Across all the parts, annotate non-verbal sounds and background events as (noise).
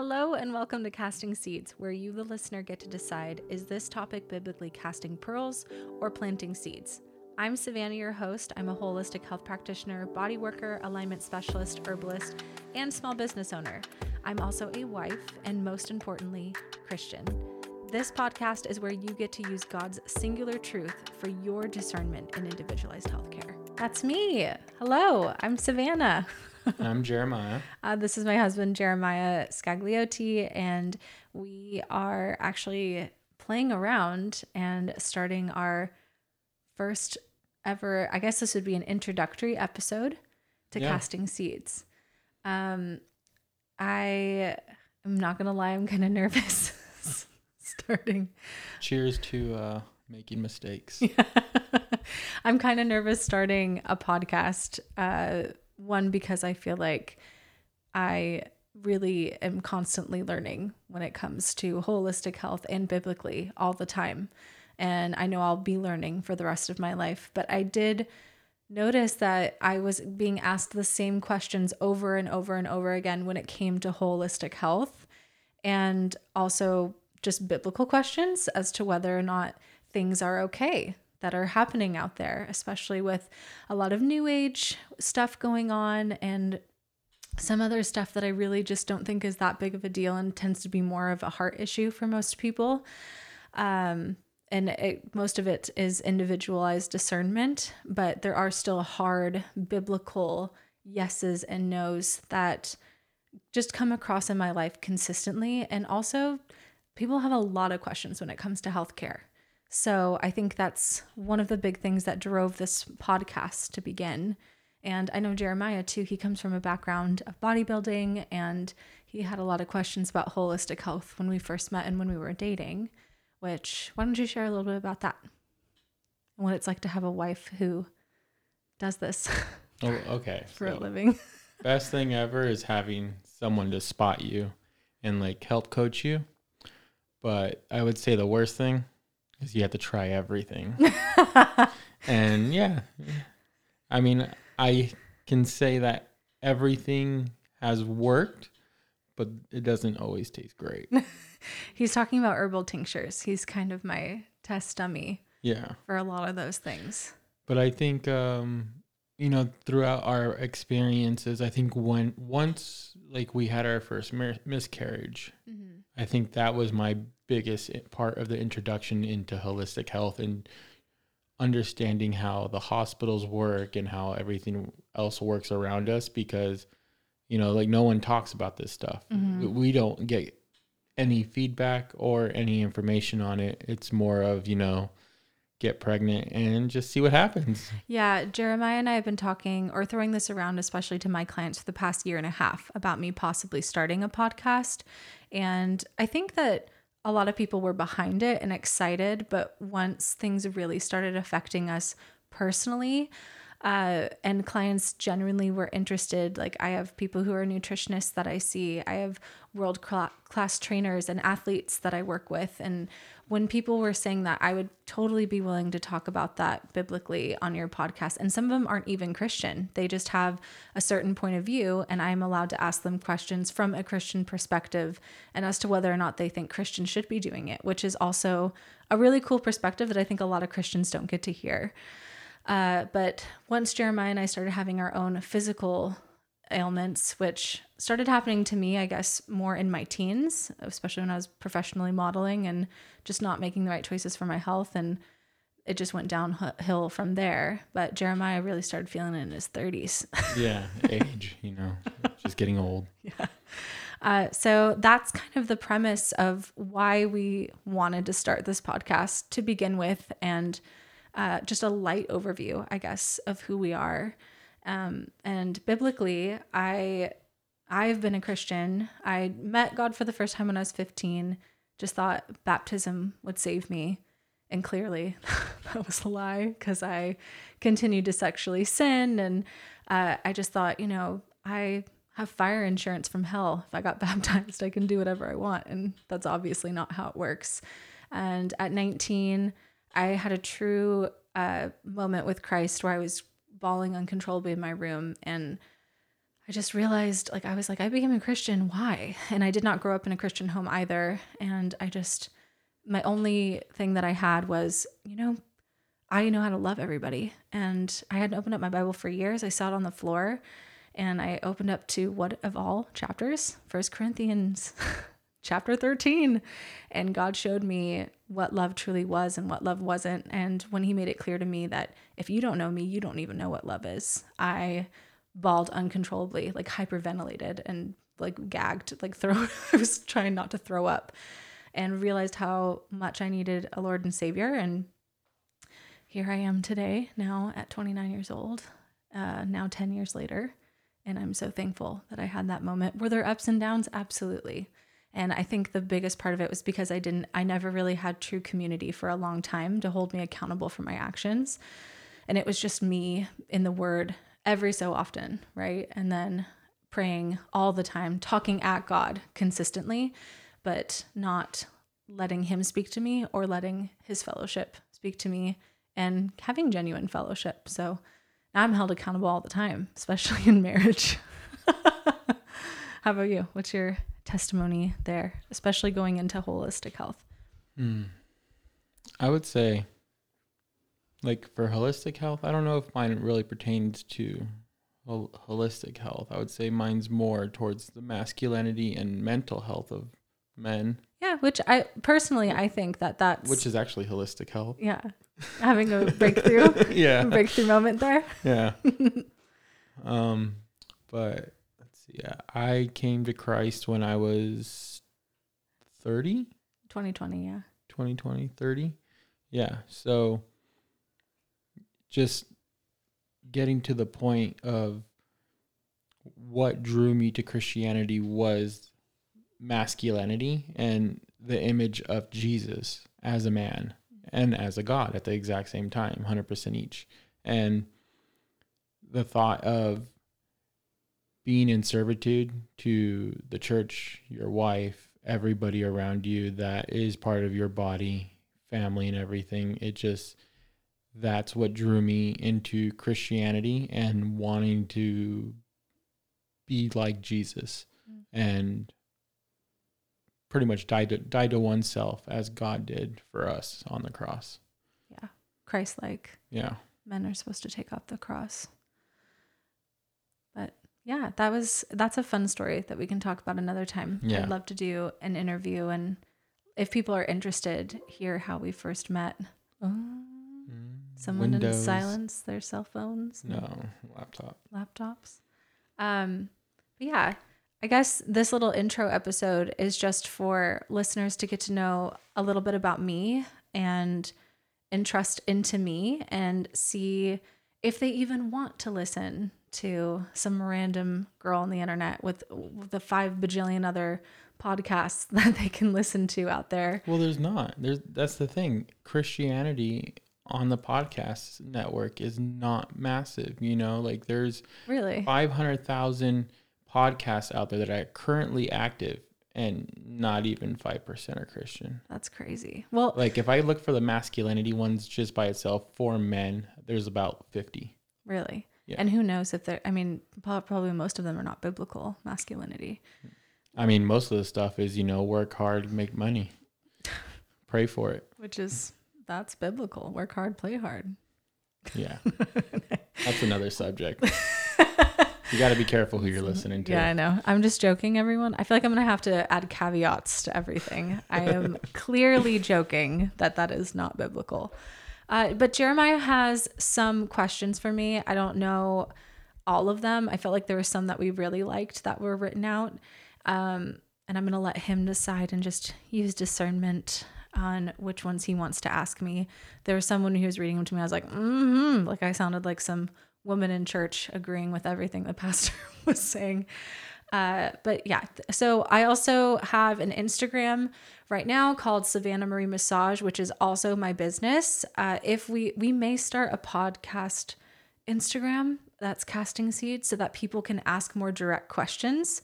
Hello, and welcome to Casting Seeds, where you, the listener, get to decide is this topic biblically casting pearls or planting seeds? I'm Savannah, your host. I'm a holistic health practitioner, body worker, alignment specialist, herbalist, and small business owner. I'm also a wife, and most importantly, Christian. This podcast is where you get to use God's singular truth for your discernment in individualized healthcare. That's me. Hello, I'm Savannah. (laughs) I'm Jeremiah. (laughs) Uh, this is my husband, Jeremiah Scagliotti, and we are actually playing around and starting our first ever, I guess this would be an introductory episode to Yeah. casting seeds. Um, I am not going to lie, I'm kind of nervous (laughs) starting. Cheers to uh, making mistakes. (laughs) I'm kind of nervous starting a podcast. Uh, one, because I feel like I really am constantly learning when it comes to holistic health and biblically all the time. And I know I'll be learning for the rest of my life. But I did notice that I was being asked the same questions over and over and over again when it came to holistic health and also just biblical questions as to whether or not things are okay that are happening out there, especially with a lot of new age stuff going on and some other stuff that I really just don't think is that big of a deal and tends to be more of a heart issue for most people. Um, and it, most of it is individualized discernment, but there are still hard biblical yeses and nos that just come across in my life consistently. And also, people have a lot of questions when it comes to healthcare. So I think that's one of the big things that drove this podcast to begin. And I know Jeremiah too, he comes from a background of bodybuilding and he had a lot of questions about holistic health when we first met and when we were dating. Which, why don't you share a little bit about that? And what it's like to have a wife who does this (laughs) oh, okay. (laughs) for a living. (laughs) best thing ever is having someone to spot you and like help coach you. But I would say the worst thing is you have to try everything. (laughs) and yeah, I mean, I can say that everything has worked, but it doesn't always taste great. (laughs) He's talking about herbal tinctures. He's kind of my test dummy Yeah. for a lot of those things. But I think um you know throughout our experiences I think when once like we had our first miscarriage I think that was my biggest part of the introduction into holistic health and understanding how the hospitals work and how everything else works around us because you know like no one talks about this stuff Mm-hmm. We- we don't get any feedback or any information on it it's more of you know get pregnant and just see what happens Yeah, Jeremiah and I have been talking or throwing this around, especially to my clients for the past year and a half, about me possibly starting a podcast. And I think that a lot of people were behind it and excited, but once things really started affecting us personally, uh, and clients genuinely were interested. Like, I have people who are nutritionists that I see, I have world class trainers and athletes that I work with. And when people were saying that, I would totally be willing to talk about that biblically on your podcast. And some of them aren't even Christian, they just have a certain point of view, and I'm allowed to ask them questions from a Christian perspective and as to whether or not they think Christians should be doing it, which is also a really cool perspective that I think a lot of Christians don't get to hear. Uh, but once Jeremiah and I started having our own physical ailments, which started happening to me, I guess, more in my teens, especially when I was professionally modeling and just not making the right choices for my health. And it just went downhill from there. But Jeremiah really started feeling it in his 30s. (laughs) yeah age you know just getting old (laughs) Uh, so that's kind of the premise of why we wanted to start this podcast to begin with, and uh, just a light overview, I guess, of who we are. Um, and biblically, I I've been a Christian. I met God for the first time when I was 15. Just thought baptism would save me. And clearly, (laughs) that was a lie because I continued to sexually sin. And uh, I just thought, you know, I have fire insurance from hell. If I got (laughs) baptized, I can do whatever I want. And that's obviously not how it works. And at 19, I had a true uh, moment with Christ where I was bawling uncontrollably in my room. And I just realized like I was like I became a Christian. Why? And I did not grow up in a Christian home either. And I just my only thing that I had was you know I know how to love everybody. And I hadn't opened up my Bible for years. I sat on the floor and I opened up to what of all chapters? First Corinthians (laughs) chapter 13 and God showed me what love truly was and what love wasn't and when he made it clear to me that if you don't know me you don't even know what love is I bawled uncontrollably, like hyperventilated and like gagged, like throw. (laughs) I was trying not to throw up and realized how much I needed a Lord and Savior. And here I am today, now at 29 years old, uh, now 10 years later. And I'm so thankful that I had that moment. Were there ups and downs? Absolutely. And I think the biggest part of it was because I didn't, I never really had true community for a long time to hold me accountable for my actions. And it was just me in the Word every so often, right? And then praying all the time, talking at God consistently, but not letting Him speak to me or letting His fellowship speak to me and having genuine fellowship. So I'm held accountable all the time, (laughs) especially in marriage. (laughs) How about you? What's your testimony there, especially going into holistic health? Hmm. I would say like for holistic health, I don't know if mine really pertains to hol- holistic health. I would say mine's more towards the masculinity and mental health of men. Yeah, which I personally I think that that's which is actually holistic health. Yeah, having a breakthrough. (laughs) yeah, (laughs) breakthrough moment there. Yeah. (laughs) um, but. Yeah, I came to Christ when I was 30. 2020, yeah. 2020, 30. Yeah. So just getting to the point of what drew me to Christianity was masculinity and the image of Jesus as a man and as a God at the exact same time, 100% each. And the thought of being in servitude to the church, your wife, everybody around you that is part of your body, family, and everything, it just that's what drew me into Christianity and wanting to be like Jesus mm. and pretty much die to, die to oneself as God did for us on the cross. Yeah. Christ like. Yeah. Men are supposed to take up the cross. But yeah, that was that's a fun story that we can talk about another time. Yeah. I'd love to do an interview and if people are interested, hear how we first met. Oh. Someone Windows. didn't silence their cell phones. No, laptop. Laptops. Um, yeah, I guess this little intro episode is just for listeners to get to know a little bit about me and entrust into me and see if they even want to listen to some random girl on the internet with, the five bajillion other podcasts (laughs) that they can listen to out there. Well, there's not. There's that's the thing. Christianity on the podcast network is not massive. You know, like there's really 500,000 podcasts out there that are currently active and not even 5% are Christian. That's crazy. Well, like if I look for the masculinity ones just by itself for men, there's about 50. Really? Yeah. And who knows if they're, I mean, probably most of them are not biblical masculinity. I mean, most of the stuff is, you know, work hard, make money, (laughs) pray for it. Which is that's biblical. Work hard, play hard. Yeah. (laughs) That's another subject. You got to be careful who you're (laughs) listening to. Yeah, I know. I'm just joking, everyone. I feel like I'm going to have to add caveats to everything. I am clearly joking that that is not biblical. Uh, but Jeremiah has some questions for me. I don't know all of them. I felt like there were some that we really liked that were written out. Um, and I'm going to let him decide and just use discernment on which ones he wants to ask me. There was someone who was reading them to me. I was like, mm-hmm. Like I sounded like some woman in church agreeing with everything the (laughs) pastor was saying. Uh, but yeah, so I also have an Instagram right now called Savannah Marie Massage, which is also my business. Uh, if we we may start a podcast Instagram that's casting seeds so that people can ask more direct questions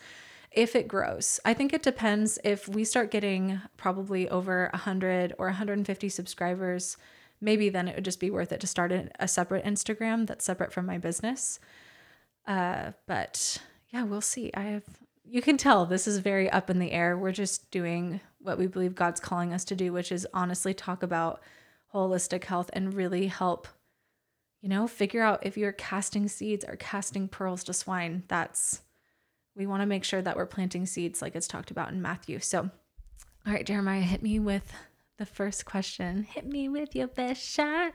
if it grows. I think it depends if we start getting probably over 100 or 150 subscribers, maybe then it would just be worth it to start a, separate Instagram that's separate from my business. Uh, but yeah, we'll see. I have, you can tell this is very up in the air. We're just doing what we believe God's calling us to do, which is honestly talk about holistic health and really help, you know, figure out if you're casting seeds or casting pearls to swine. That's, we want to make sure that we're planting seeds like it's talked about in Matthew. So, all right, Jeremiah, hit me with the first question. Hit me with your best shot.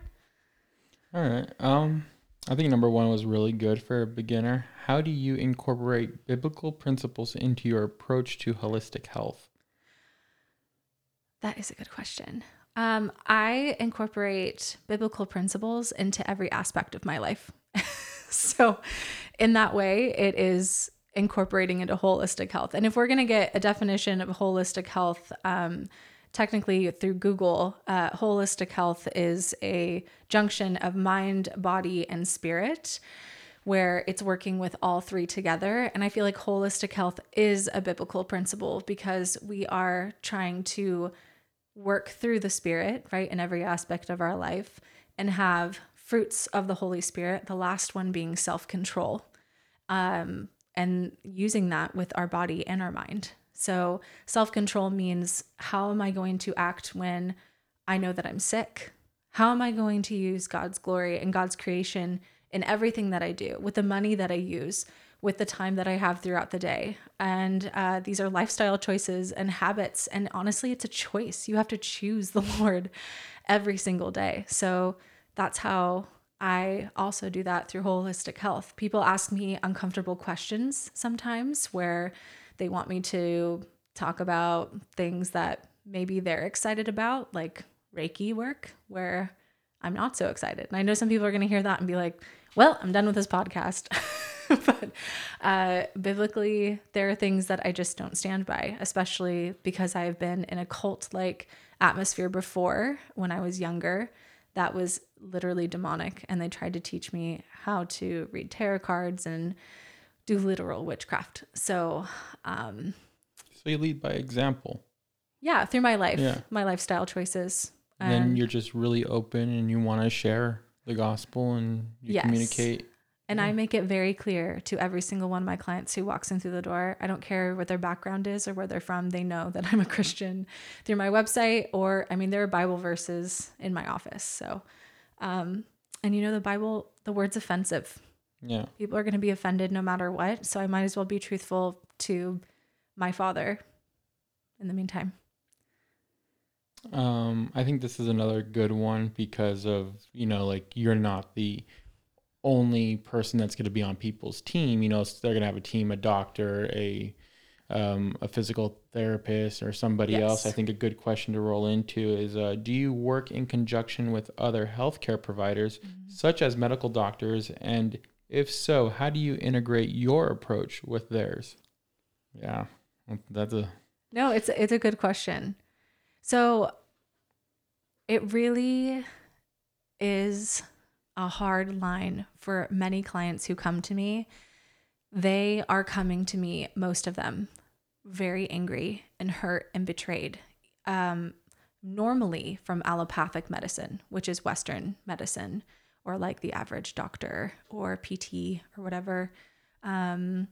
All right. Um, I think number one was really good for a beginner. How do you incorporate biblical principles into your approach to holistic health? That is a good question. Um, I incorporate biblical principles into every aspect of my life. (laughs) so, in that way, it is incorporating into holistic health. And if we're going to get a definition of holistic health, um, technically through Google, uh, holistic health is a junction of mind, body, and spirit where it's working with all three together. And I feel like holistic health is a biblical principle because we are trying to work through the spirit, right, in every aspect of our life and have fruits of the Holy Spirit, the last one being self control. Um, and using that with our body and our mind. So, self control means how am I going to act when I know that I'm sick? How am I going to use God's glory and God's creation in everything that I do, with the money that I use, with the time that I have throughout the day? And uh, these are lifestyle choices and habits. And honestly, it's a choice. You have to choose the (laughs) Lord every single day. So, that's how I also do that through holistic health. People ask me uncomfortable questions sometimes where they want me to talk about things that maybe they're excited about, like Reiki work, where I'm not so excited. And I know some people are going to hear that and be like, well, I'm done with this podcast. (laughs) but uh, biblically, there are things that I just don't stand by, especially because I've been in a cult like atmosphere before when I was younger. That was literally demonic. And they tried to teach me how to read tarot cards and do literal witchcraft. So, um, so you lead by example. Yeah, through my life, yeah. my lifestyle choices. And then you're just really open and you want to share the gospel and you yes. communicate. And yeah. I make it very clear to every single one of my clients who walks in through the door. I don't care what their background is or where they're from. They know that I'm a Christian through my website, or I mean, there are Bible verses in my office. So, um, and you know, the Bible, the word's offensive. Yeah. People are going to be offended no matter what. So I might as well be truthful to my father in the meantime. Um, I think this is another good one because of, you know, like you're not the only person that's going to be on people's team. You know, they're going to have a team, a doctor, a um, a physical therapist, or somebody yes. else. I think a good question to roll into is: uh, Do you work in conjunction with other healthcare providers, mm-hmm. such as medical doctors, and if so, how do you integrate your approach with theirs? Yeah, that's a no. It's it's a good question. So it really is a hard line for many clients who come to me. They are coming to me, most of them, very angry and hurt and betrayed. Um, normally from allopathic medicine, which is Western medicine or like the average doctor or PT or whatever. Um,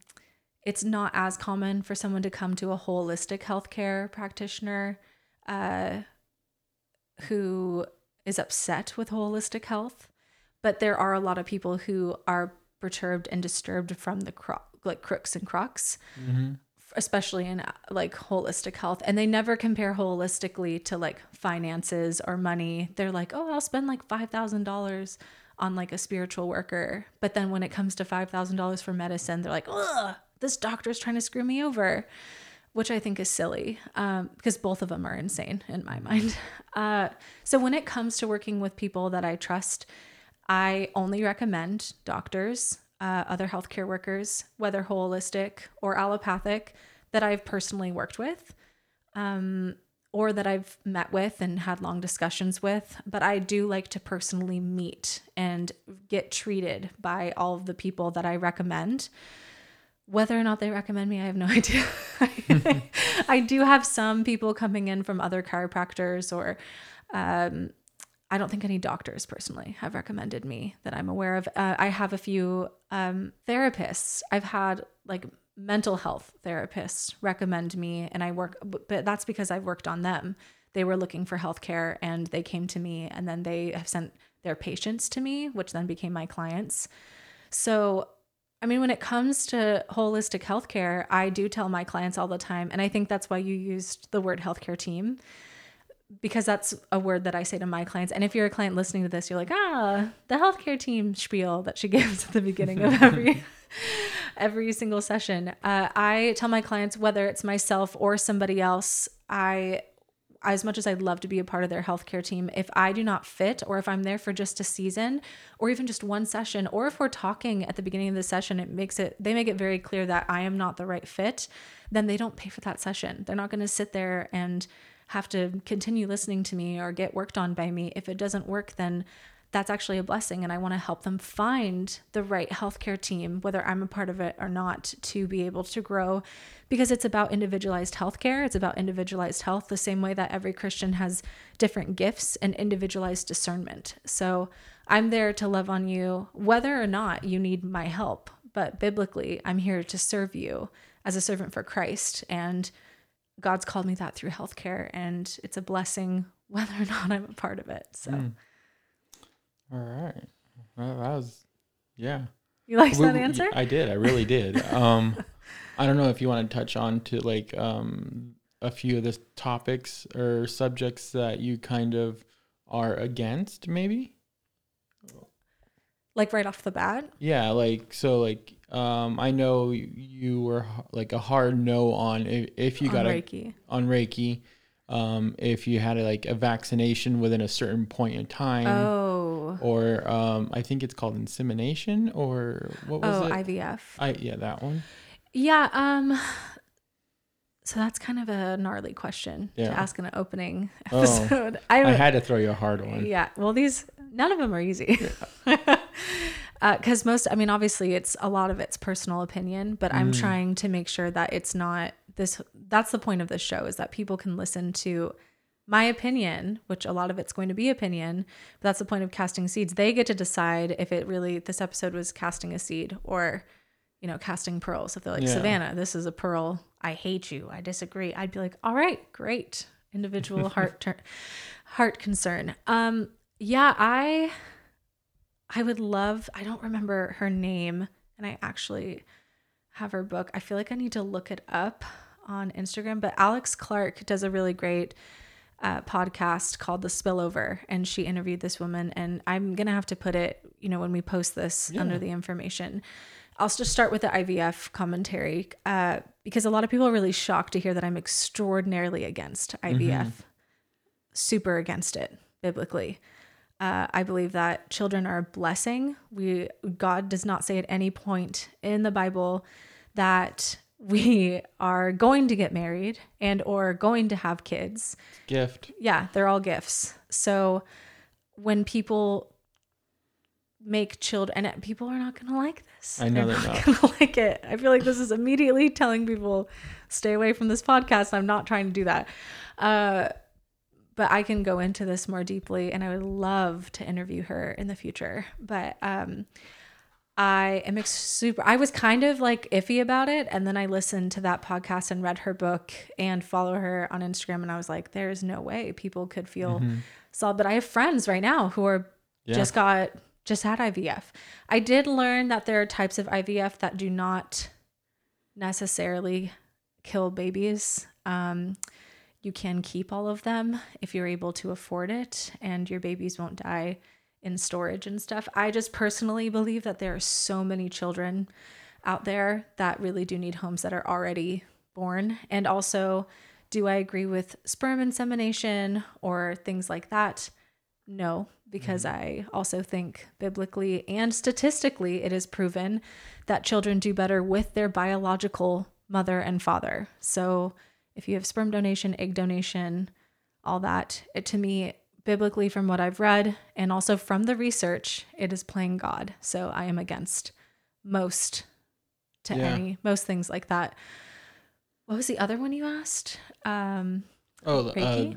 it's not as common for someone to come to a holistic healthcare practitioner uh, who is upset with holistic health, but there are a lot of people who are perturbed and disturbed from the cro- like crooks and crocs. Mm-hmm especially in like holistic health and they never compare holistically to like finances or money they're like oh i'll spend like $5000 on like a spiritual worker. But then when it comes to $5,000 for medicine, they're like, ugh, this doctor is trying to screw me over, which I think is silly um, because both of them are insane in my mind. (laughs) Uh, so when it comes to working with people that I trust, I only recommend doctors, uh, other healthcare workers, whether holistic or allopathic, that I've personally worked with. Um, or that I've met with and had long discussions with, but I do like to personally meet and get treated by all of the people that I recommend. Whether or not they recommend me, I have no (laughs) idea. (laughs) I do have some people coming in from other chiropractors or um, I don't think any doctors personally have recommended me that I'm aware of. Uh, I have a few um, therapists. I've had like mental health therapists recommend me, and I work, but that's because I've worked on them. They were looking for healthcare and they came to me, and then they have sent their patients to me, which then became my clients. So, I mean, when it comes to holistic healthcare, I do tell my clients all the time, and I think that's why you used the word healthcare team because that's a word that I say to my clients. And if you're a client listening to this, you're like, ah, the healthcare team spiel that she (laughs) gives at the beginning of every (laughs) every single session. Uh, I tell my clients whether it's myself or somebody else, I as much as I'd love to be a part of their healthcare team, if I do not fit, or if I'm there for just a season, or even just one session, or if we're talking at the beginning of the session, it makes it, they make it very clear that I am not the right fit, then they don't pay for that session. They're not going to sit there and have to continue listening to me or get worked on by me. If it doesn't work, then that's actually a blessing. And I want to help them find the right healthcare team, whether I'm a part of it or not, to be able to grow because it's about individualized healthcare. It's about individualized health, the same way that every Christian has different gifts and individualized discernment. So I'm there to love on you, whether or not you need my help. But biblically, I'm here to serve you as a servant for Christ. And God's called me that through healthcare, and it's a blessing (laughs) whether or not I'm a part of it. So, mm. all right, well, that was yeah. You like that answer? I did. I really did. (laughs) um, I don't know if you want to touch on to like um a few of the topics or subjects that you kind of are against, maybe. Like right off the bat. Yeah, like so, like um, I know you were like a hard no on if, if you on got Reiki. a on Reiki. Um, if you had a, like a vaccination within a certain point in time. Oh. Or um, I think it's called insemination or what was oh, it? IVF. I yeah that one. Yeah. Um. So that's kind of a gnarly question yeah. to ask in an opening oh. episode. Oh, (laughs) I, I had to throw you a hard one. Yeah. Well, these none of them are easy. Yeah. (laughs) because uh, most i mean obviously it's a lot of it's personal opinion but i'm mm. trying to make sure that it's not this that's the point of this show is that people can listen to my opinion which a lot of it's going to be opinion but that's the point of casting seeds. They get to decide if it really this episode was casting a seed or you know casting pearls. If they're like yeah. savannah this is a pearl. I hate you. I disagree. I'd be like all right great. Individual (laughs) heart ter- heart concern. Um yeah i I would love, I don't remember her name, and I actually have her book. I feel like I need to look it up on Instagram, but Alex Clark does a really great uh, podcast called The Spillover, and she interviewed this woman. And I'm going to have to put it, you know, when we post this yeah. under the information. I'll just start with the IVF commentary uh, because a lot of people are really shocked to hear that I'm extraordinarily against IVF, mm-hmm. super against it biblically. Uh, I believe that children are a blessing. We God does not say at any point in the Bible that (laughs) we are going to get married and or going to have kids. Gift. Yeah, they're all gifts. So when people make children and people are not going to like this. I know they're, they're not, not. going (laughs) to like it. I feel like this is immediately telling people stay away from this podcast. I'm not trying to do that. Uh but I can go into this more deeply and I would love to interview her in the future. But um I am super I was kind of like iffy about it and then I listened to that podcast and read her book and follow her on Instagram and I was like there's no way people could feel mm-hmm. solid but I have friends right now who are yeah. just got just had IVF. I did learn that there are types of IVF that do not necessarily kill babies. Um you can keep all of them if you're able to afford it and your babies won't die in storage and stuff. I just personally believe that there are so many children out there that really do need homes that are already born. And also, do I agree with sperm insemination or things like that? No, because mm-hmm. I also think biblically and statistically it is proven that children do better with their biological mother and father. So if you have sperm donation, egg donation, all that, it to me, biblically, from what I've read and also from the research, it is playing God. So I am against most to yeah. any, most things like that. What was the other one you asked? Um, oh, uh,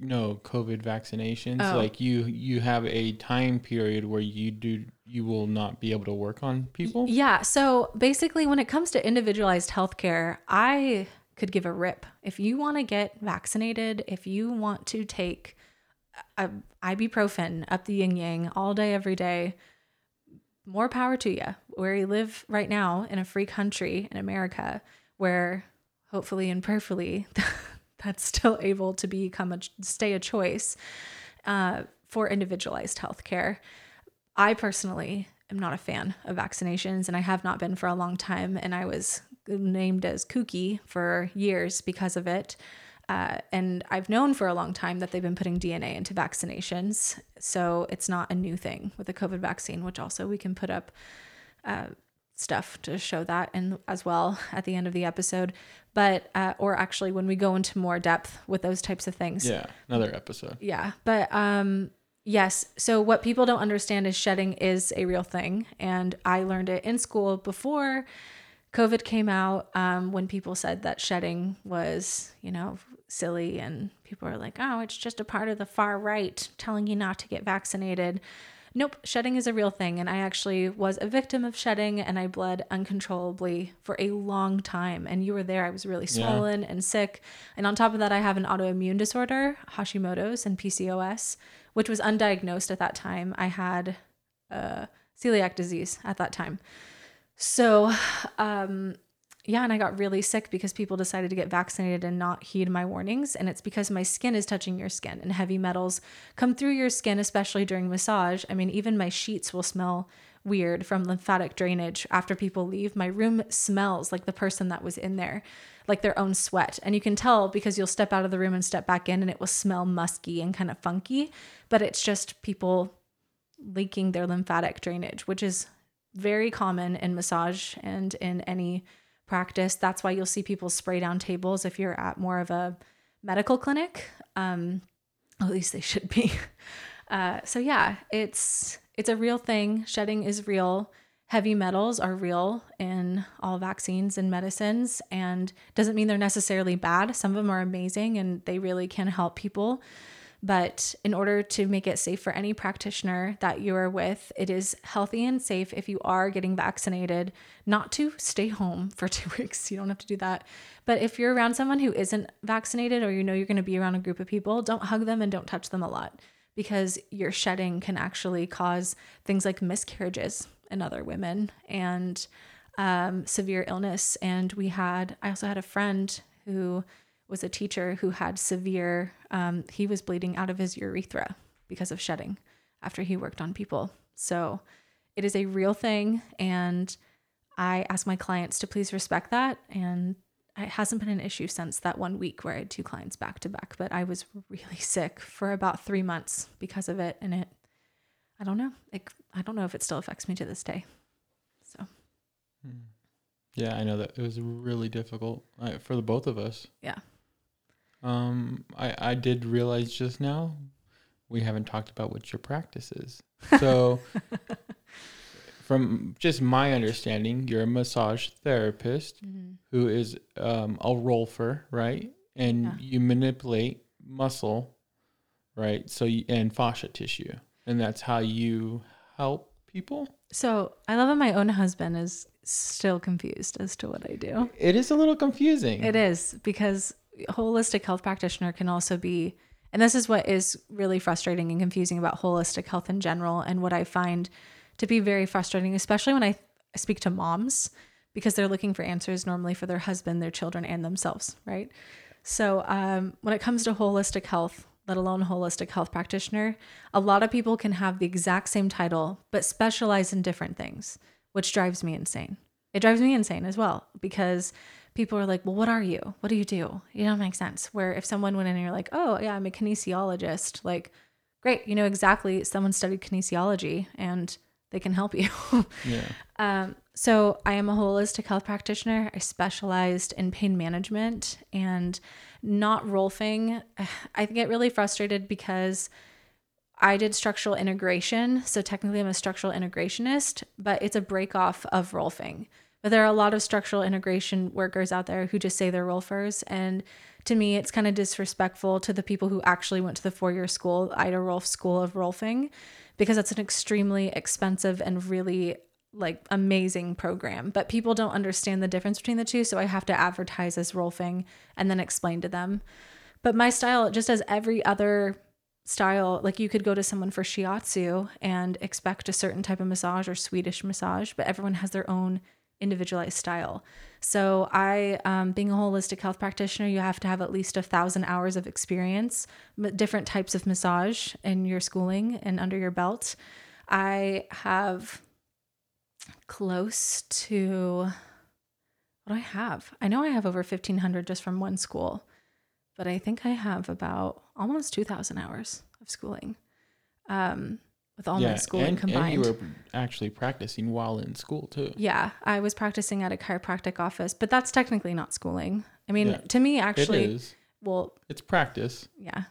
no COVID vaccinations. Oh. Like you you have a time period where you do you will not be able to work on people. Yeah. So basically, when it comes to individualized healthcare, I could give a rip. If you want to get vaccinated, if you want to take a ibuprofen up the yin yang all day, every day, more power to you. Where you live right now in a free country in America, where hopefully and prayerfully (laughs) that's still able to become a stay a choice uh, for individualized healthcare. I personally am not a fan of vaccinations, and I have not been for a long time. And I was named as kooky for years because of it. Uh, and I've known for a long time that they've been putting DNA into vaccinations. So it's not a new thing with the COVID vaccine, which also we can put up uh, stuff to show that and as well at the end of the episode. But, uh, or actually when we go into more depth with those types of things. Yeah, another episode. Yeah. But um, yes. So what people don't understand is shedding is a real thing. And I learned it in school before COVID came out um, when people said that shedding was, you know, silly and people are like, oh, it's just a part of the far right telling you not to get vaccinated. Nope, shedding is a real thing. And I actually was a victim of shedding and I bled uncontrollably for a long time. And you were there. I was really Yeah. swollen and sick. And on top of that, I have an autoimmune disorder, Hashimoto's and PCOS, which was undiagnosed at that time. I had uh, celiac disease at that time. So, um, yeah, and I got really sick because people decided to get vaccinated and not heed my warnings. And it's because my skin is touching your skin and heavy metals come through your skin, especially during massage. I mean, even my sheets will smell weird from lymphatic drainage after people leave. My room smells like the person that was in there, like their own sweat. And you can tell because you'll step out of the room and step back in and it will smell musky and kind of funky. But it's just people leaking their lymphatic drainage, which is very common in massage and in any practice. That's why you'll see people spray down tables if you're at more of a medical clinic. Um, at least they should be. (laughs) Uh, so yeah, it's it's a real thing. Shedding is real. Heavy metals are real in all vaccines and medicines, and doesn't mean they're necessarily bad. Some of them are amazing, and they really can help people. But in order to make it safe for any practitioner that you are with, it is healthy and safe if you are getting vaccinated, not to stay home for (laughs) two weeks. You don't have to do that. But if you're around someone who isn't vaccinated or you know you're going to be around a group of people, don't hug them and don't touch them a lot because your shedding can actually cause things like miscarriages in other women and um, severe illness. And we had, I also had a friend who was a teacher who had severe, um, he was bleeding out of his urethra because of shedding after he worked on people. So it is a real thing. And I ask my clients to please respect that. And it hasn't been an issue since that one week where I had two clients back to back, but I was really (laughs) sick for about three months because of it. And it, I don't know. It, I don't know if it still affects me to this day. So, Yeah, I know that it was really difficult uh, for the both of us. yeah. Um, I I did realize just now we haven't talked about what your practice is. So, (laughs) from just my understanding, you're a massage therapist Mhm. who is um, a rolfer, right? And Yeah. you manipulate muscle, right? So you, and fascia tissue, and that's how you help people. So I love that my own husband is still confused as to what I do. It is a little confusing. It is because holistic health practitioner can also be, and this is what is really frustrating and confusing about holistic health in general, and what I find to be very frustrating, especially when I speak to moms, because they're looking for answers normally for their husband, their children, and themselves, right? So um, when it comes to holistic health, let alone holistic health practitioner, a lot of people can have the exact same title but specialize in different things, which drives me insane. It drives me insane as well because people are like, well, what are you? What do you do? You don't make sense. Where if someone went in and you're like, oh, yeah, I'm a kinesiologist, like, great, you know exactly someone studied kinesiology and they can help you. (laughs) Yeah. Um, so I am a holistic health practitioner. I specialized in pain management and not rolfing. (sighs) I get really frustrated because I did structural integration. So technically I'm a structural integrationist, but it's a break off of rolfing. But there are a lot of structural integration workers out there who just say they're rolfers and to me, it's kind of disrespectful to the people who actually went to the four year school, Ida Rolf School of Rolfing, because that's an extremely expensive and really like amazing program. But people don't understand the difference between the two. So I have to advertise as Rolfing and then explain to them. But my style, just as every other style, like you could go to someone for shiatsu and expect a certain type of massage or Swedish massage, but everyone has their own individualized style. So I, um, being a holistic health practitioner, you have to have at least a thousand hours of experience, different types of massage in your schooling and under your belt. I have close to what do I have? I know I have over 1500 just from one school but I think I have about almost 2,000 hours of schooling um, with all yeah, my schooling and, combined. And you were actually practicing while in school too. Yeah, I was practicing at a chiropractic office, but that's technically not schooling. I mean, yeah, to me, actually, it is. well, it's practice. Yeah,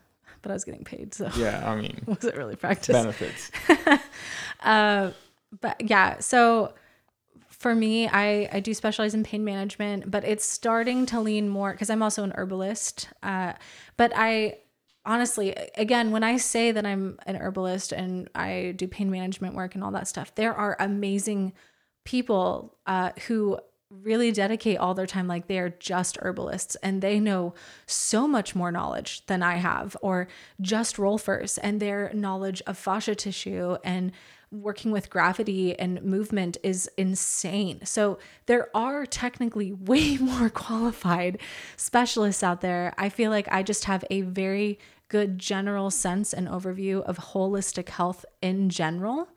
but I was getting paid, so yeah, I mean, (laughs) was it really practice? Benefits. (laughs) uh, but yeah, so for me, I, I do specialize in pain management, but it's starting to lean more because I'm also an herbalist. Uh, but I honestly, again, when I say that I'm an herbalist and I do pain management work and all that stuff, there are amazing people uh, who really dedicate all their time like they are just herbalists and they know so much more knowledge than I have or just rolfers and their knowledge of fascia tissue and working with gravity and movement is insane. So there are technically (laughs) way more qualified specialists out there. I feel like I just have a very good general sense and overview of holistic health in general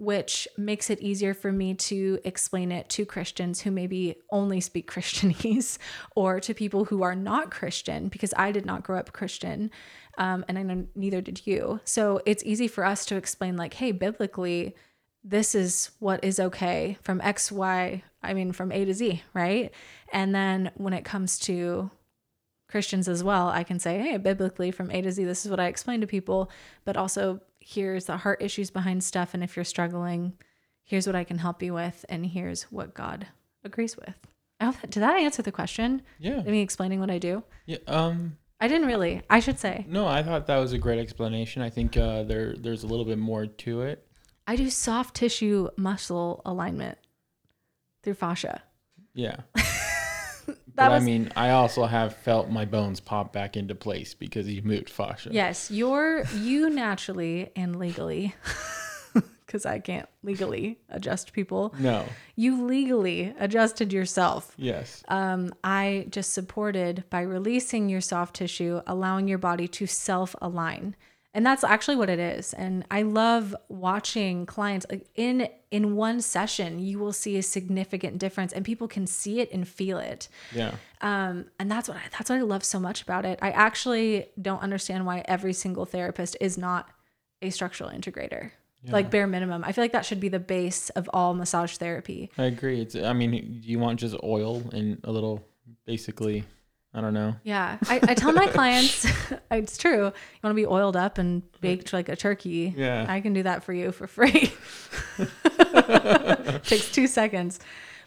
which makes it easier for me to explain it to Christians who maybe only speak Christianese (laughs) or to people who are not Christian because I did not grow up Christian um, and I know neither did you. So it's easy for us to explain, like, hey, biblically, this is what is okay from X, Y, I mean, from A to Z, right? And then when it comes to Christians as well, I can say, hey, biblically, from A to Z, this is what I explain to people, but also here's the heart issues behind stuff. And if you're struggling, here's what I can help you with, and here's what God agrees with. I hope that, did that answer the question? Yeah. Me explaining what I do? Yeah. Um, I didn't really. I should say. No, I thought that was a great explanation. I think uh, there there's a little bit more to it. I do soft tissue muscle alignment through fascia. Yeah. (laughs) but was, I mean, I also have felt my bones pop back into place because you moved fascia. Yes, you're you naturally and legally (laughs) because I can't legally adjust people. No. You legally adjusted yourself. Yes. Um, I just supported by releasing your soft tissue, allowing your body to self align. And that's actually what it is. And I love watching clients in in one session, you will see a significant difference and people can see it and feel it. Yeah. Um, and that's what I, that's what I love so much about it. I actually don't understand why every single therapist is not a structural integrator yeah. like bare minimum. I feel like that should be the base of all massage therapy. I agree. It's I mean, you want just oil and a little basically I don't know. Yeah. I, I tell my (laughs) clients (laughs) it's true. You want to be oiled up and baked like a turkey. Yeah. I can do that for you for free. (laughs) Takes two seconds.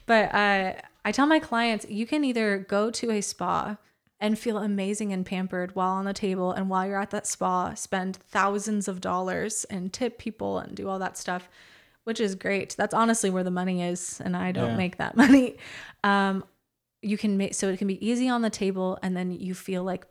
But uh, I tell my clients you can either go to a spa and feel amazing and pampered while on the table and while you're at that spa spend thousands of dollars and tip people and do all that stuff which is great that's honestly where the money is and i don't yeah. make that money um, you can make so it can be easy on the table and then you feel like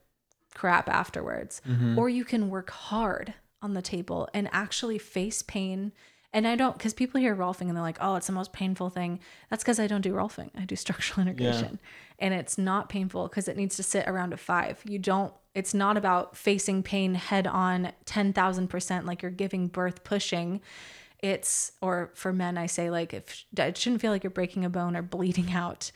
crap afterwards mm-hmm. or you can work hard on the table and actually face pain and I don't, because people hear rolfing and they're like, oh, it's the most painful thing. That's because I don't do rolfing. I do (laughs) structural integration. Yeah. And it's not painful because it needs to sit around a five. You don't, it's not about facing pain head on 10,000% like you're giving birth pushing. It's, or for men, I say, like, if it shouldn't feel like you're breaking a bone or bleeding (laughs) out.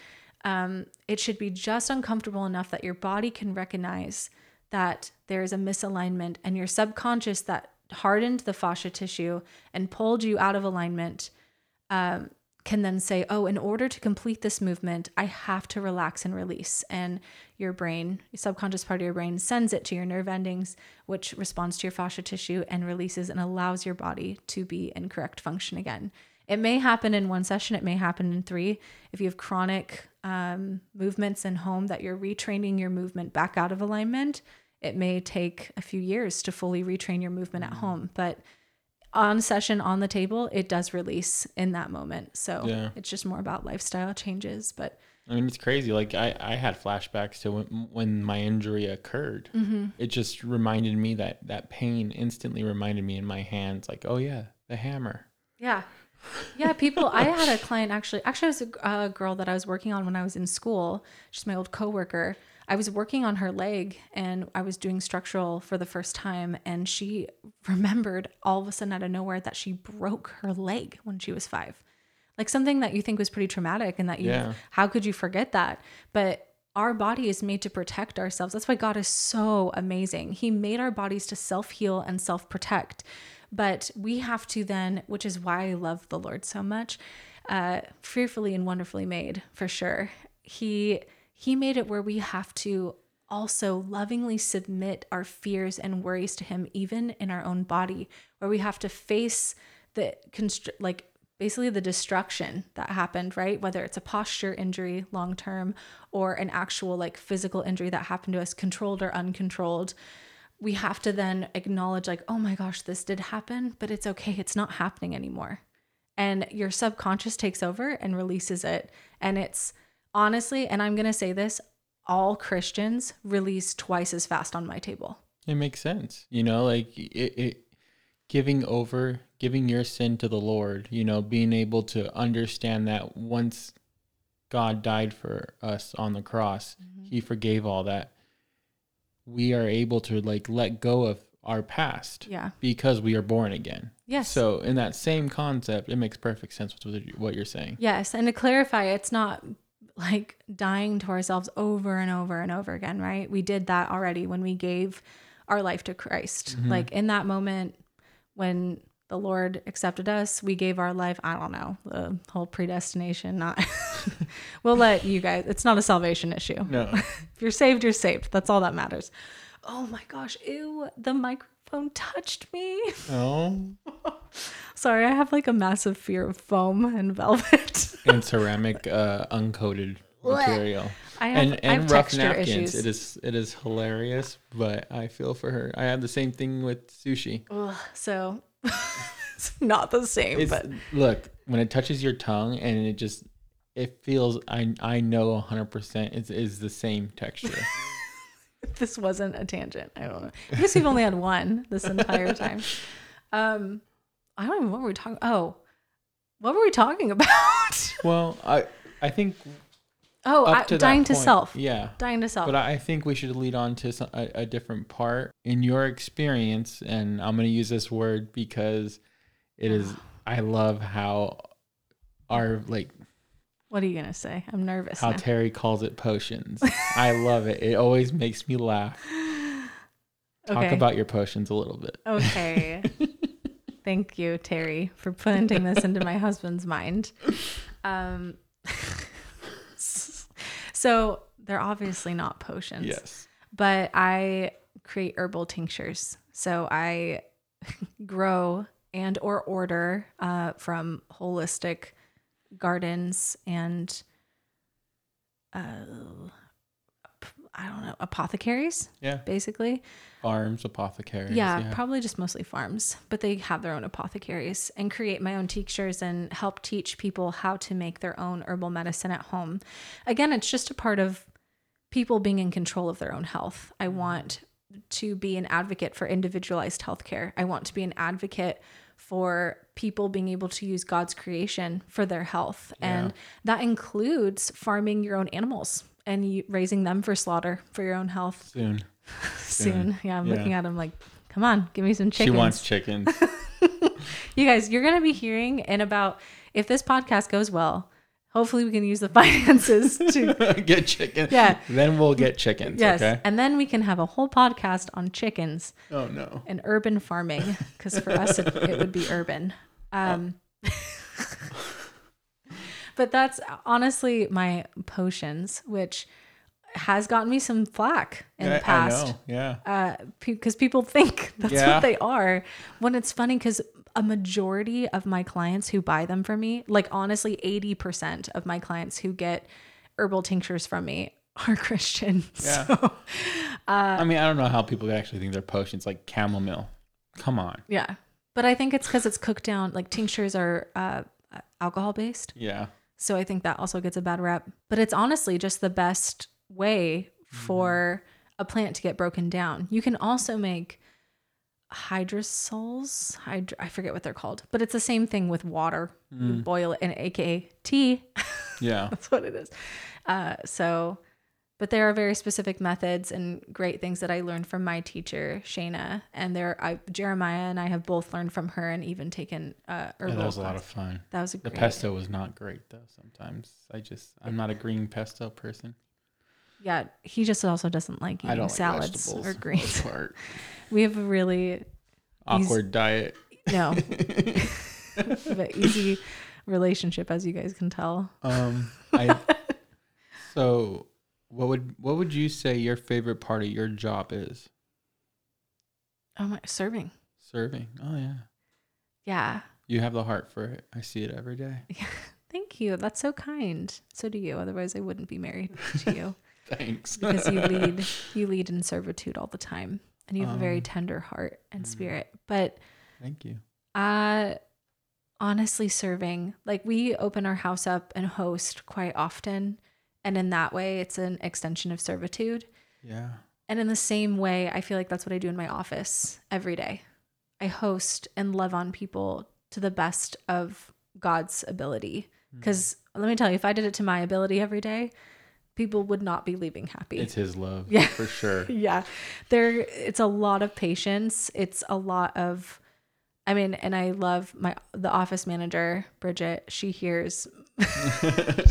Um, it should be just uncomfortable enough that your body can recognize that there is a misalignment and your subconscious that hardened the fascia tissue and pulled you out of alignment um, can then say, oh, in order to complete this movement, I have to relax and release. And your brain, your subconscious part of your brain, sends it to your nerve endings, which responds to your fascia tissue and releases and allows your body to be in correct function again. It may happen in one session, it may happen in three. If you have chronic um, movements in home that you're retraining your movement back out of alignment, it may take a few years to fully retrain your movement at home. But on session on the table, it does release in that moment. So Yeah. it's just more about lifestyle changes. But I mean, it's crazy. Like I, I had flashbacks to when, when my injury occurred. Mm-hmm. It just reminded me that that pain instantly reminded me in my hands, like, oh yeah, the hammer. Yeah. Yeah, people. I had a (laughs) client actually. Actually, it was a, a girl that I was working on when I was in school. She's my old coworker. I was working on her leg and I was doing structural for the first time. And she (laughs) remembered all of a sudden out of nowhere that she broke her leg when she was five. Like something that you think was pretty traumatic and that you, Yeah. how could you forget that? But our body is made to protect ourselves. That's why God is so amazing. He made our bodies to self heal and self protect. But we have to then, which is why I love the Lord so much, uh, fearfully and wonderfully made for sure. He He made it where we have to also lovingly submit our fears and worries to Him, even in our own body, where we have to face the constr- like basically the destruction that happened, right? Whether it's a posture injury long term or an actual like physical injury that happened to us, controlled or uncontrolled. We have to then acknowledge, like, oh my gosh, this did happen, but it's okay. It's not happening anymore. And your subconscious takes over and releases it. And it's honestly, and I'm going to say this all Christians release twice as fast on my table. It makes sense. You know, like it, it giving over, giving your sin to the Lord, you know, being able to understand that once God died for us on the cross, mm-hmm. he forgave all that. We are able to like let go of our past Yeah. because we are born again. Yes. So, in that same concept, it makes perfect sense with what you're saying. Yes, and to clarify, it's not like dying to ourselves over and over and over again, right? We did that already when we gave our life to Christ. Mm-hmm. Like in that moment when the Lord accepted us, we gave our life, I don't know, the whole predestination, not (laughs) we'll let you guys it's not a salvation issue. No. (laughs) If you're saved, you're saved. That's all that matters. Oh my gosh, ew, the microphone touched me. oh. (laughs) Sorry, I have like a massive fear of foam and velvet. And ceramic uh, uncoated material. I have, and I and have rough napkins. issues. It is it is hilarious, but I feel for her. I have the same thing with sushi. Ugh, so it's not the same, It's but look when it touches your tongue and it just it feels. I I know hundred percent it is the same texture. (laughs) this wasn't a tangent. I don't know. I guess we've only had one this entire time. Um, I don't even know what were we talking. Oh, what were we talking about? (laughs) well, I I think oh, I, to dying to point, self. Yeah. Dying to self. But I I think we should lead on to some, a, a different part in your experience, and I'm going to use this word because it is. (sighs) I love how our like what are you gonna say? I'm nervous. how now. Terry calls it potions. (laughs) I love it. It always makes me laugh. Talk Okay. about your potions a little bit. Okay. (laughs) Thank you, Terry, for planting this into my husband's mind. Um, so they're obviously not potions. Yes. but I create herbal tinctures. So I (laughs) grow and or order uh, from holistic gardens and uh, I don't know apothecaries, Yeah. basically. Farms, apothecaries. Yeah, probably just mostly farms, but they have their own apothecaries and create my own tinctures and help teach people how to make their own herbal medicine at home. Again, it's just a part of people being in control of their own health. I mm-hmm. want to be an advocate for individualized healthcare. I want to be an advocate for people being able to use God's creation for their health. And that includes farming your own animals and you, raising them for slaughter for your own health (laughs) Soon. soon. Yeah, I'm Yeah. looking at him like, come on, give me some chickens. She wants chickens. (laughs) you guys, you're gonna be hearing in about if this podcast goes well. Hopefully, we can use the (laughs) finances to get chickens. Yeah. Then we'll get chickens. yes, Okay. and then we can have a whole podcast on chickens Oh no. and urban farming because for us it, it would be urban. Um, but that's honestly my potions, which has gotten me some flack in the past. I know. Yeah. uh because people (laughs) think that's Yeah. what they are when it's funny because a majority of my clients who buy them from me like honestly 80% of my clients who get herbal tinctures from me (laughs) are Christian. Yeah. (laughs) So, I mean, I don't know how people actually think they're potions like chamomile. Come on. yeah. But I think it's because it's cooked down. Like tinctures are uh, alcohol based. Yeah. So I think that also gets a bad rep. But it's honestly just the best way for a plant to get broken down. You can also make hydrosols. Hydr- I forget what they're called, but it's the same thing with water. You boil it in aka tea. (laughs) Yeah. That's what it is. Uh, so, but there are very specific methods and great things that I learned from my teacher Shayna, and there I Jeremiah and I have both learned from her and even taken uh, Yeah, that was a lot of fun. that was a The great. pesto was not great though. Sometimes I just I'm not a green pesto person. Yeah, he just also doesn't like I eating don't like salads vegetables. or greens. (laughs) We have a really Awkward diet. no, (laughs) but easy relationship, as you guys can tell. Um, I. (laughs) so, what would what would you say your favorite part of your job is? Oh my, serving. Serving. Oh yeah. Yeah, You have the heart for it. I see it every day. Yeah. (laughs) thank you. That's so kind. So do you. Otherwise, I wouldn't be married to (laughs) you Thanks. because you lead (laughs) you lead in servitude all the time, and you have a very Um, tender heart and mm. spirit. But Thank you. uh honestly serving like we open our house up and host quite often and in that way it's an extension of servitude Yeah. and in the same way i feel like that's what i do in my office every day i host and love on people to the best of god's ability Hmm. because let me tell you if i did it to my ability every day people would not be leaving happy It's his love. Yeah. For sure. (laughs) yeah there it's a lot of patience it's a lot of i mean and i love my the office manager bridget she hears (laughs)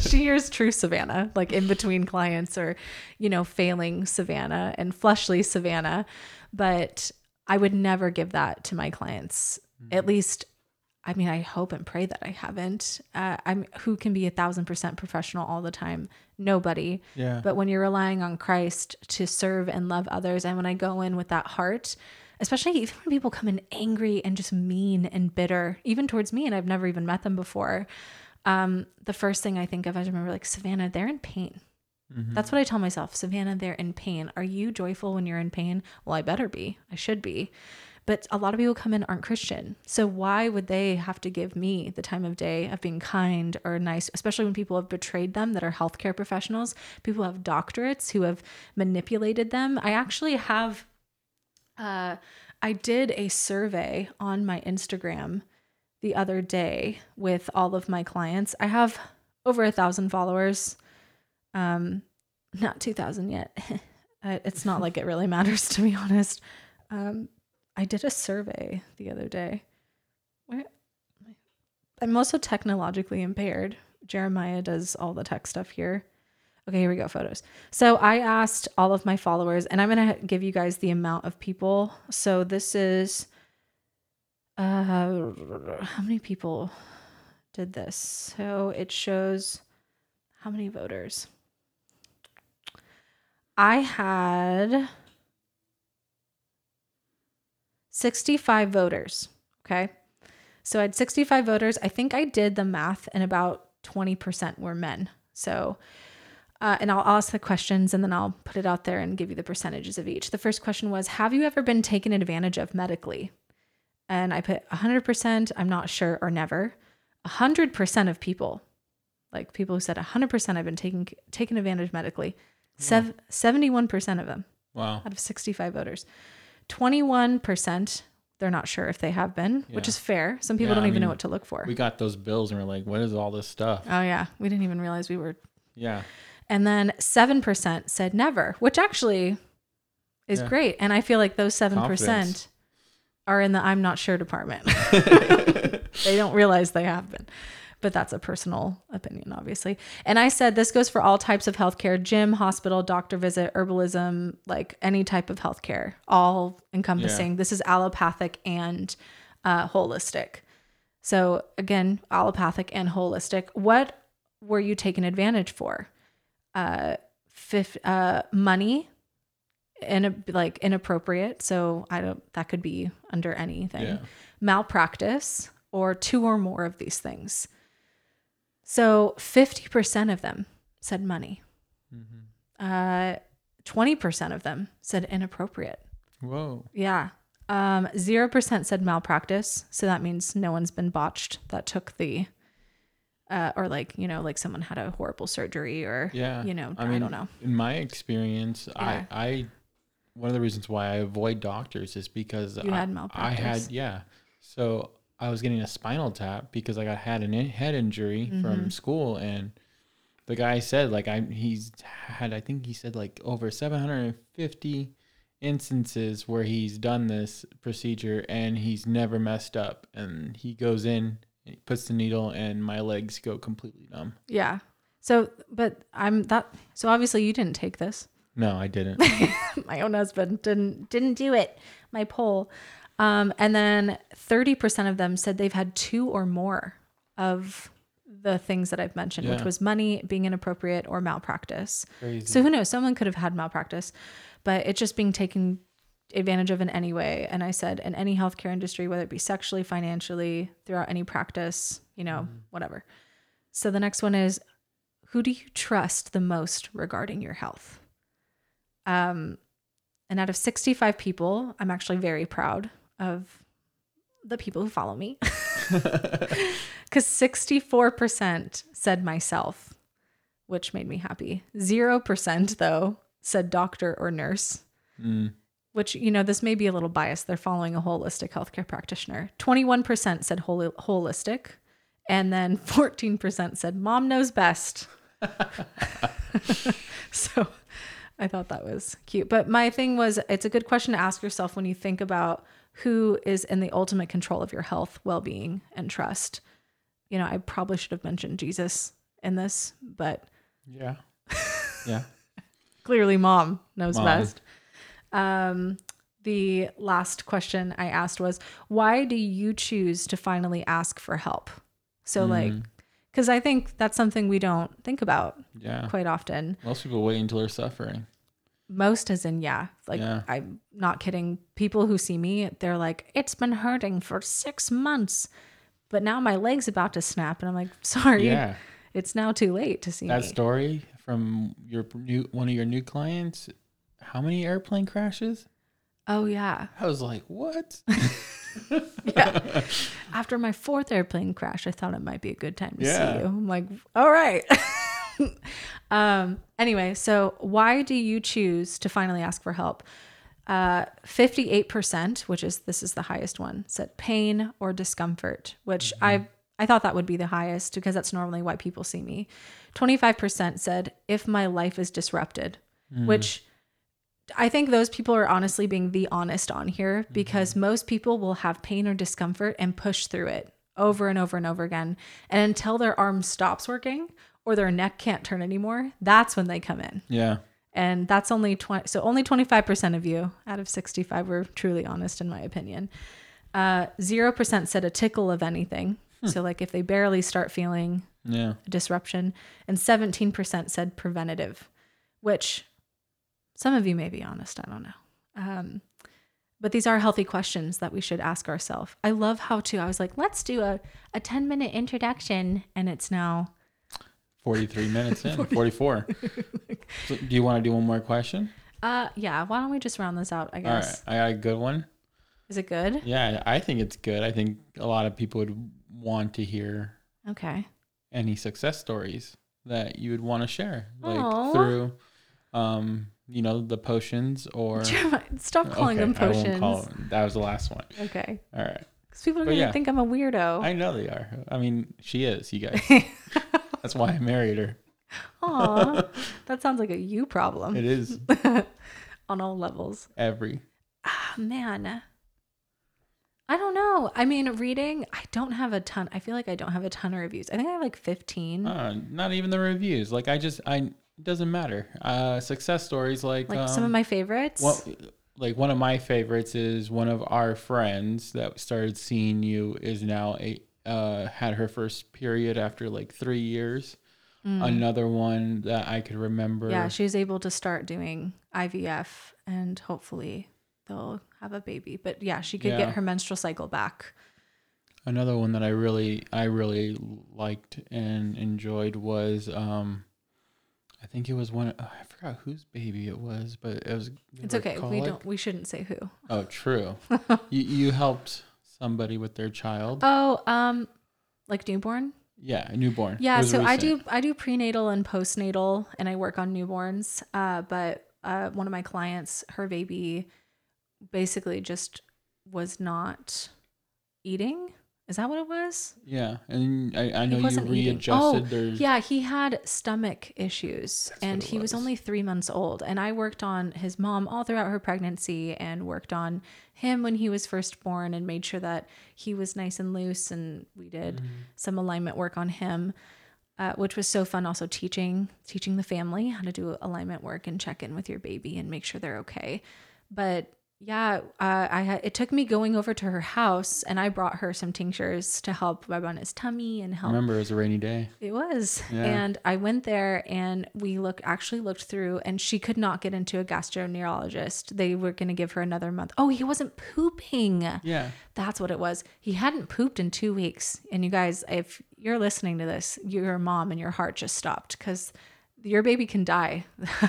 she hears true savannah like in between clients or you know failing savannah and fleshly savannah but i would never give that to my clients at least I mean, I hope and pray that I haven't. Uh, I'm who can be a thousand percent professional all the time. Nobody. Yeah. But when you're relying on Christ to serve and love others, and when I go in with that heart, especially even when people come in angry and just mean and bitter, even towards me, and I've never even met them before, um, the first thing I think of, I remember like, Savannah, they're in pain. Mhm. That's what I tell myself. Savannah, they're in pain. Are you joyful when you're in pain? Well, I better be. I should be. But a lot of people come in aren't Christian. So why would they have to give me the time of day of being kind or nice, especially when people have betrayed them that are healthcare professionals? People have doctorates who have manipulated them. I actually have uh I did a survey on my Instagram the other day with all of my clients. I have over a thousand followers. Um, not 2000 yet. (laughs) Uh, it's not like it really matters (laughs) to be honest. Um, I did a survey the other day. Where I'm also technologically impaired. Jeremiah does all the tech stuff here. Okay, here we go. Photos. So I asked all of my followers, and I'm gonna give you guys the amount of people. So this is uh how many people did this? So it shows how many voters. I had 65 voters. Okay. So I had 65 voters. I think I did the math, and about 20% were men. So, uh, and I'll ask the questions and then I'll put it out there and give you the percentages of each. The first question was Have you ever been taken advantage of medically? And I put 100%, I'm not sure, or never. 100% of people, like people who said 100% I've been taken, taken advantage medically, Sev- 71% of them Wow. out of 65 voters. 21%, they're not sure if they have been, which is fair. Some people Yeah, don't I even know what to look for. We got those bills and we're like, what is all this stuff? oh, yeah. We didn't even realize we were. Yeah. And then 7% said never, which actually is Yeah. great. And I feel like those 7% Confidence. are in the I'm not sure department. (laughs) (laughs) they don't realize they have been. But that's a personal opinion, obviously. And I said this goes for all types of healthcare gym, hospital, doctor visit, herbalism, like any type of healthcare, all encompassing. This is allopathic and uh, holistic. So, again, allopathic and holistic. What were you taken advantage for? Uh, fifth, uh, money, in like inappropriate. So I don't. That could be under anything. Yeah. Malpractice or two or more of these things. So fifty percent of them said money. Mm-hmm. Uh, 20% of them said inappropriate. Whoa. Yeah. Um, 0% said malpractice. So that means no one's been botched that took the, uh, or like, you know, like someone had a horrible surgery or, Yeah. you know, I I, mean, don't know. In my experience, Yeah. I, I, one of the reasons why I avoid doctors is because You I, had I had, yeah. So I was getting a spinal tap because I got had an in- head injury Mhm. from school, and the guy said like I he's had I think he said like over 750 instances where he's done this procedure and he's never messed up, and he goes in, he puts the needle, and my legs go completely numb. Yeah. So, but I'm that, so obviously you didn't take this. (laughs) No, I didn't. my own husband didn't didn't do it my poll um, and then 30% of them said they've had two or more of the things that i've mentioned which was money being inappropriate or malpractice Crazy. so who knows someone could have had malpractice but it's just being taken advantage of in any way. And i said in any healthcare industry whether it be sexually financially throughout any practice you know whatever. So the next one is who do you trust the most regarding your health? Um, and out of 65 people, I'm actually very proud of the people who follow me. (laughs) (laughs) Because 64% said myself, which made me happy. 0% though said doctor or nurse, Mm. Which, you know, this may be a little biased. They're following a holistic healthcare practitioner. 21% said hol- holistic. And then (laughs) 14% said mom knows best. (laughs) so I thought that was cute. But my thing was it's a good question to ask yourself when you think about who is in the ultimate control of your health, well being, and trust. You know, I probably should have mentioned Jesus in this, but Yeah. Yeah. (laughs) clearly mom knows Mom. best. Um, the last question I asked was, why do you choose to finally ask for help? So, like, Mm. because I think that's something we don't think about Yeah. quite often. Most people wait until they're suffering. Most as in, yeah, like Yeah. I'm not kidding. People who see me, they're like, it's been hurting for six months, but now my leg's about to snap. And I'm like, (laughs) sorry, Yeah. it's now too late to see That me. story from your new one of your new clients. How many airplane crashes? oh, yeah. I was like, what? (laughs) yeah. After my fourth airplane crash, I thought it might be a good time to Yeah. see you. I'm like, all right. (laughs) um, anyway, so why do you choose to finally ask for help? Uh, 58%, which is this is the highest one, said pain or discomfort, which I I thought that would be the highest because that's normally why people see me. 25% said if my life is disrupted, which I think those people are honestly being the honest on here because most people will have pain or discomfort and push through it over and over and over again. And until their arm stops working or their neck can't turn anymore, that's when they come in. Yeah. And that's only 20. So only 25% of you out of 65 were truly honest, in my opinion. Uh, 0% said a tickle of anything. So, like if they barely start feeling Yeah. disruption, and 17% said preventative, which some of you may be honest, I don't know. Um, but these are healthy questions that we should ask ourselves. I love how to, I was like, let's do a, a 10 minute introduction, and it's now, 43 minutes in. (laughs) 44. (laughs) so do you want to do one more question? uh, yeah, why don't we just round this out? I guess. All right. I got a good one. Is it good? Yeah, I think it's good. I think a lot of people would want to hear Okay. any success stories that you would want to share, like Aw. through, um, you know, the potions or. (laughs) Stop calling them I won't potions. call them. That was the last one. Okay. All right. Because people are going to yeah. think I'm a weirdo. I know they are. I mean, she is. You guys. (laughs) That's why I married her. Aw, (laughs) that sounds like a you problem It is on all levels. every. Ah, man. I don't know. I mean, reading, I don't have a ton. I feel like I don't have a ton of reviews. I think I have like 15. Uh, not even the reviews. Like I just I it doesn't matter. Uh, success stories like like some of um, my favorites. What, like one of my favorites is one of our friends that started seeing you is now a uh had her first period after like three years. Another one that I could remember. Mm. yeah, she's able to start doing IVF and hopefully they'll have a baby. But yeah, she could Yeah. get her menstrual cycle back. Another one that I really I really liked and enjoyed was um I think it was one. Oh, I forgot whose baby it was, but it was. It's okay. We don't. We shouldn't say who. Oh, true. (laughs) you you helped somebody with their child. Oh, um, like newborn. Yeah, newborn. Yeah, so recent. I do I do prenatal and postnatal, and I work on newborns. Uh, but uh, one of my clients, her baby, basically just was not eating is that what it was? Yeah, and I, I know you readjusted. Oh, their... yeah, he had stomach issues, That's and he was. was only three months old. And I worked on his mom all throughout her pregnancy, and worked on him when he was first born, and made sure that he was nice and loose. And we did mm-hmm. some alignment work on him, uh, which was so fun. Also teaching teaching the family how to do alignment work and check in with your baby and make sure they're okay. But yeah, uh, I had, it took me going over to her house and I brought her some tinctures to help rub on his tummy and help. I remember it was a rainy day. It was. Yeah. And I went there and we look actually looked through and she could not get into a gastroenterologist. They were going to give her another month. Oh, he wasn't pooping. Yeah. That's what it was. He hadn't pooped in 2 weeks. And you guys, if you're listening to this, your mom and your heart just stopped cuz your baby can die.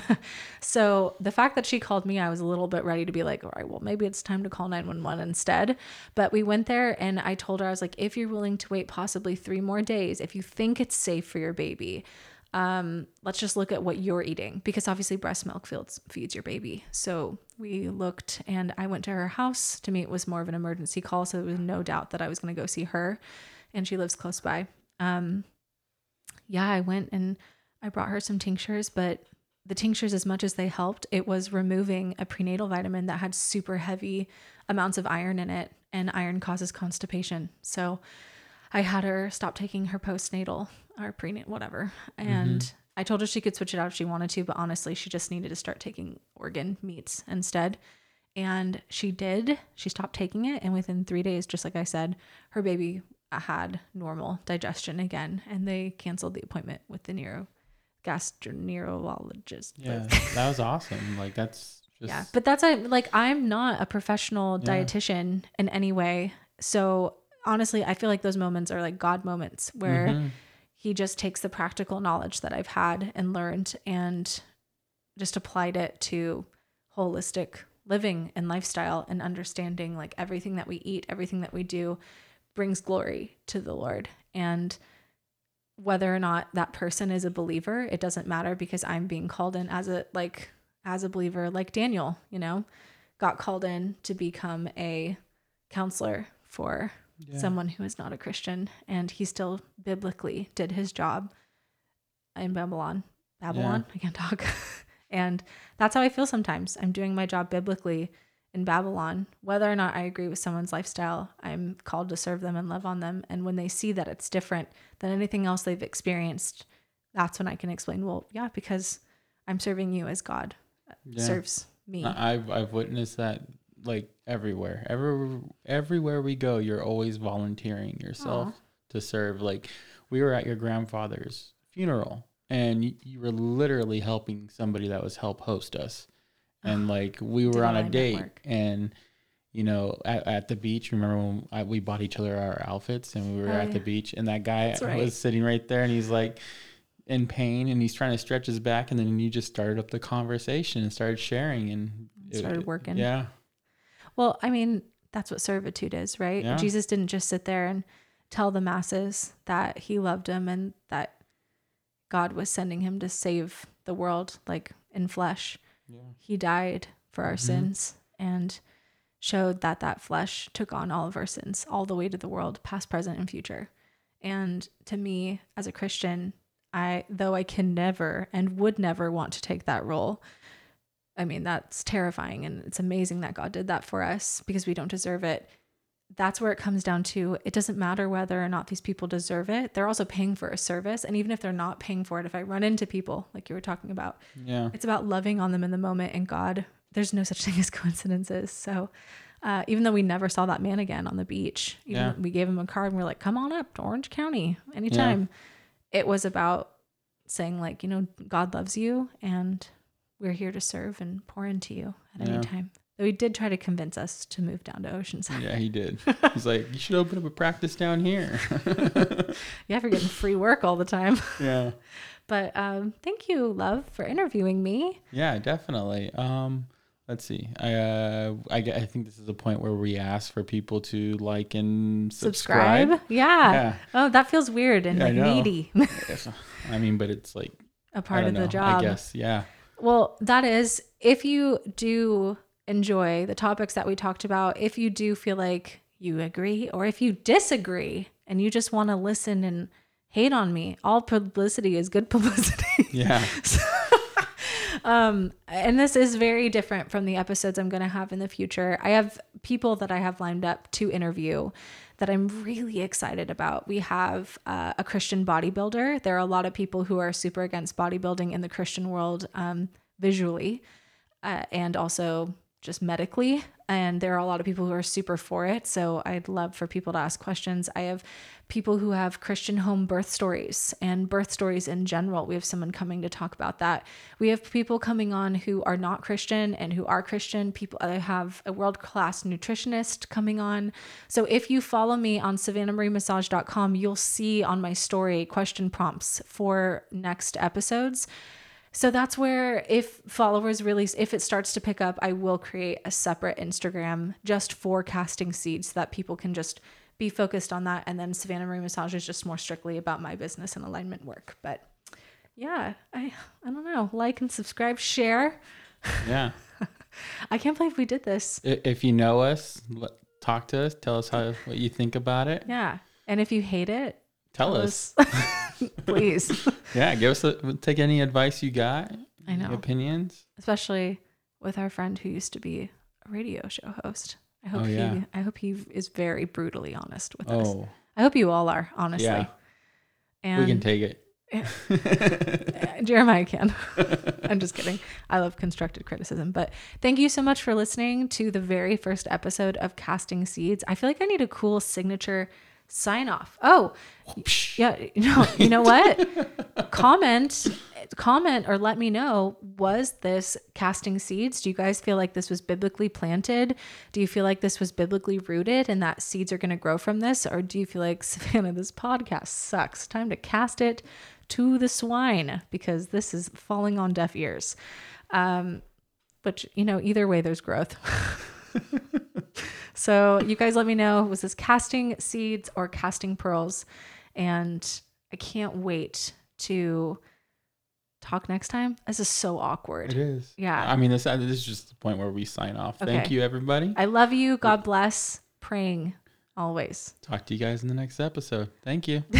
(laughs) so the fact that she called me, I was a little bit ready to be like, all right, well, maybe it's time to call 911 instead. But we went there and I told her, I was like, if you're willing to wait possibly three more days, if you think it's safe for your baby, um, let's just look at what you're eating because obviously breast milk feeds, feeds your baby. So we looked and I went to her house. To me, it was more of an emergency call. So there was no doubt that I was going to go see her and she lives close by. Um, yeah, I went and I brought her some tinctures, but the tinctures, as much as they helped, it was removing a prenatal vitamin that had super heavy amounts of iron in it, and iron causes constipation. So I had her stop taking her postnatal or prenatal, whatever. And mm-hmm. I told her she could switch it out if she wanted to, but honestly, she just needed to start taking organ meats instead. And she did. She stopped taking it. And within three days, just like I said, her baby had normal digestion again. And they canceled the appointment with the neuro gastroenterologist. Yeah, (laughs) that was awesome. Like that's just yeah, but that's a, like I'm not a professional yeah. dietitian in any way. So honestly, I feel like those moments are like God moments where mm-hmm. He just takes the practical knowledge that I've had and learned and just applied it to holistic living and lifestyle and understanding like everything that we eat, everything that we do brings glory to the Lord. And whether or not that person is a believer, it doesn't matter because I'm being called in as a like as a believer like Daniel, you know, got called in to become a counselor for yeah. someone who is not a Christian and he still biblically did his job in Babylon. Babylon, yeah. I can't talk. (laughs) and that's how I feel sometimes. I'm doing my job biblically in Babylon, whether or not I agree with someone's lifestyle, I'm called to serve them and love on them. And when they see that it's different than anything else they've experienced, that's when I can explain, well, yeah, because I'm serving you as God yeah. serves me. I've I've witnessed that like everywhere. Every everywhere we go, you're always volunteering yourself Aww. to serve. Like we were at your grandfather's funeral and you, you were literally helping somebody that was help host us and like we were on a date network. and you know at, at the beach remember when I, we bought each other our outfits and we were oh, at yeah. the beach and that guy right. was sitting right there and he's like in pain and he's trying to stretch his back and then you just started up the conversation and started sharing and started it, working yeah well i mean that's what servitude is right yeah. jesus didn't just sit there and tell the masses that he loved them and that god was sending him to save the world like in flesh yeah. He died for our mm-hmm. sins and showed that that flesh took on all of our sins all the way to the world, past, present, and future. And to me, as a Christian, I though I can never and would never want to take that role. I mean, that's terrifying and it's amazing that God did that for us because we don't deserve it that's where it comes down to it doesn't matter whether or not these people deserve it they're also paying for a service and even if they're not paying for it if i run into people like you were talking about yeah it's about loving on them in the moment and god there's no such (laughs) thing as coincidences so uh, even though we never saw that man again on the beach even yeah. we gave him a card and we are like come on up to orange county anytime yeah. it was about saying like you know god loves you and we're here to serve and pour into you at yeah. any time Though he did try to convince us to move down to Oceanside. Yeah, he did. (laughs) He's like, you should open up a practice down here. (laughs) yeah, for getting free work all the time. (laughs) Yeah. But um, thank you, love, for interviewing me. Yeah, definitely. Um, let's see. I, uh, I, I think this is a point where we ask for people to like and subscribe. Subscribe. Yeah. Yeah. Oh, that feels weird and Yeah, I like know. needy. I mean, but it's like a part of the job. I guess. Yeah. Well, that is if you do enjoy the topics that we talked about, if you do feel like you agree or if you disagree and you just want to listen and hate on me, all publicity is good (laughs) publicity. Yeah. (laughs) um and this is very different from the episodes I'm going to have in the future. I have people that I have lined up to interview that I'm really excited about. We have uh, a Christian bodybuilder. There are a lot of people who are super against bodybuilding in the Christian world um, visually uh, and also just medically. And there are a lot of people who are super for it. So I'd love for people to ask questions. I have people who have Christian home birth stories and birth stories in general. We have someone coming to talk about that. We have people coming on who are not Christian and who are Christian. People I have a world class nutritionist coming on. So if you follow me on savannahmariemassage.com, you'll see on my story question prompts for next episodes. So that's where if followers really if it starts to pick up, I will create a separate Instagram just for casting seeds so that people can just be focused on that and then Savannah Marie Massage is just more strictly about my business and alignment work. But yeah, I I don't know. Like and subscribe, share. Yeah. (laughs) I can't believe we did this. If you know us, talk to us. Tell us how what you think about it. Yeah. And if you hate it, Tell, tell us. (laughs) (laughs) please. Yeah, give us a, take any advice you got. I know. opinions. Especially with our friend who used to be a radio show host. I hope Oh, he. I hope he is very brutally honest with us. Oh, I hope you all are, honestly. yeah, And we can take it. (laughs) Jeremiah can. (laughs) I'm just kidding. I love constructive criticism. But thank you so much for listening to the very first episode of Casting Seeds. I feel like I need a cool signature sign off. Oh, yeah. (laughs) You know, you know what? comment, comment, or let me know. Was this casting seeds? Do you guys feel like this was biblically planted? Do you feel like this was biblically rooted and that seeds are going to grow from this? Or do you feel like (laughs) Savannah, this podcast sucks? Time to cast it to the swine because this is falling on deaf ears. Um, but you know, either way, there's growth. (laughs) so you guys let me know was this casting seeds or casting pearls? And I can't wait to talk next time. This is so awkward. It is. Yeah. I mean, this uh, this is just the point where we sign off. Thank you, everybody. I love you. God bless. Praying always. Talk to you guys in the next episode. Thank you. (laughs)